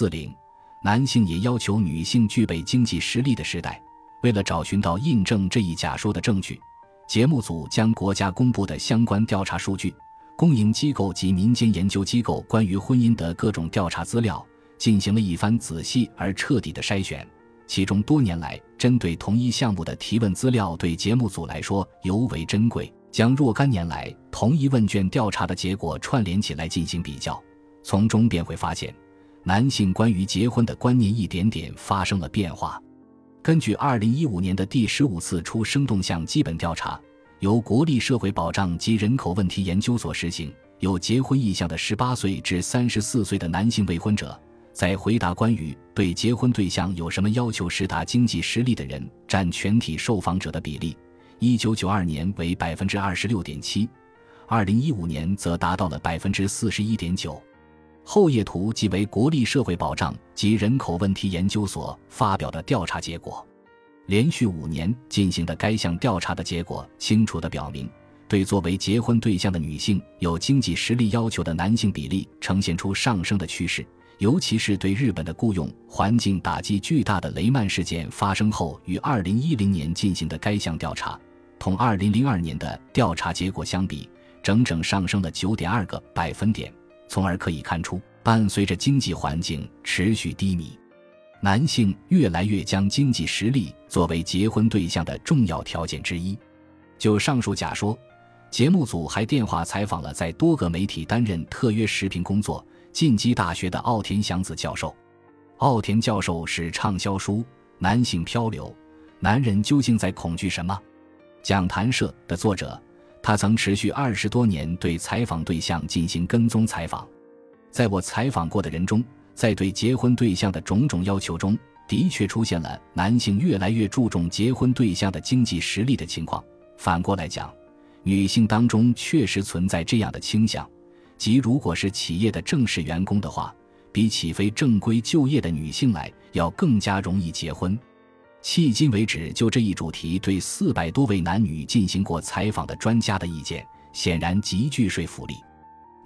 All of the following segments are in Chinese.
四零，男性也要求女性具备经济实力的时代。为了找寻到印证这一假说的证据，节目组将国家公布的相关调查数据、公营机构及民间研究机构关于婚姻的各种调查资料进行了一番仔细而彻底的筛选。其中多年来针对同一项目的提问资料对节目组来说尤为珍贵。将若干年来同一问卷调查的结果串联起来进行比较，从中便会发现，男性关于结婚的观念一点点发生了变化。根据2015年的第十五次出生动向基本调查，由国立社会保障及人口问题研究所实行，有结婚意向的18岁至34岁的男性未婚者，在回答关于对结婚对象有什么要求时，达经济实力的人占全体受访者的比例。一九九二年为百分之二十六点七，二零一五年则达到了百分之四十一点九。后页图即为国立社会保障及人口问题研究所发表的调查结果。连续五年进行的该项调查的结果，清楚地表明，对作为结婚对象的女性有经济实力要求的男性比例呈现出上升的趋势。尤其是对日本的雇佣环境打击巨大的雷曼事件发生后，于二零一零年进行的该项调查。同二零零二年的调查结果相比，整整上升了九点二个百分点，从而可以看出，伴随着经济环境持续低迷，男性越来越将经济实力作为结婚对象的重要条件之一。就上述假说，节目组还电话采访了在多个媒体担任特约时评工作、进击大学的奥田祥子教授。奥田教授是畅销书《男性漂流：男人究竟在恐惧什么》。讲谈社的作者，他曾持续二十多年对采访对象进行跟踪采访。在我采访过的人中，在对结婚对象的种种要求中，的确出现了男性越来越注重结婚对象的经济实力的情况。反过来讲，女性当中确实存在这样的倾向，即如果是企业的正式员工的话，比起非正规就业的女性来，要更加容易结婚。迄今为止，就这一主题对四百多位男女进行过采访的专家的意见，显然极具说服力。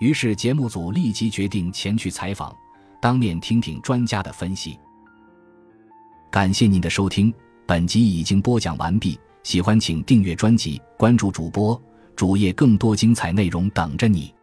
于是节目组立即决定前去采访，当面听听专家的分析。感谢您的收听，本集已经播讲完毕。喜欢请订阅专辑，关注主播主页，更多精彩内容等着你。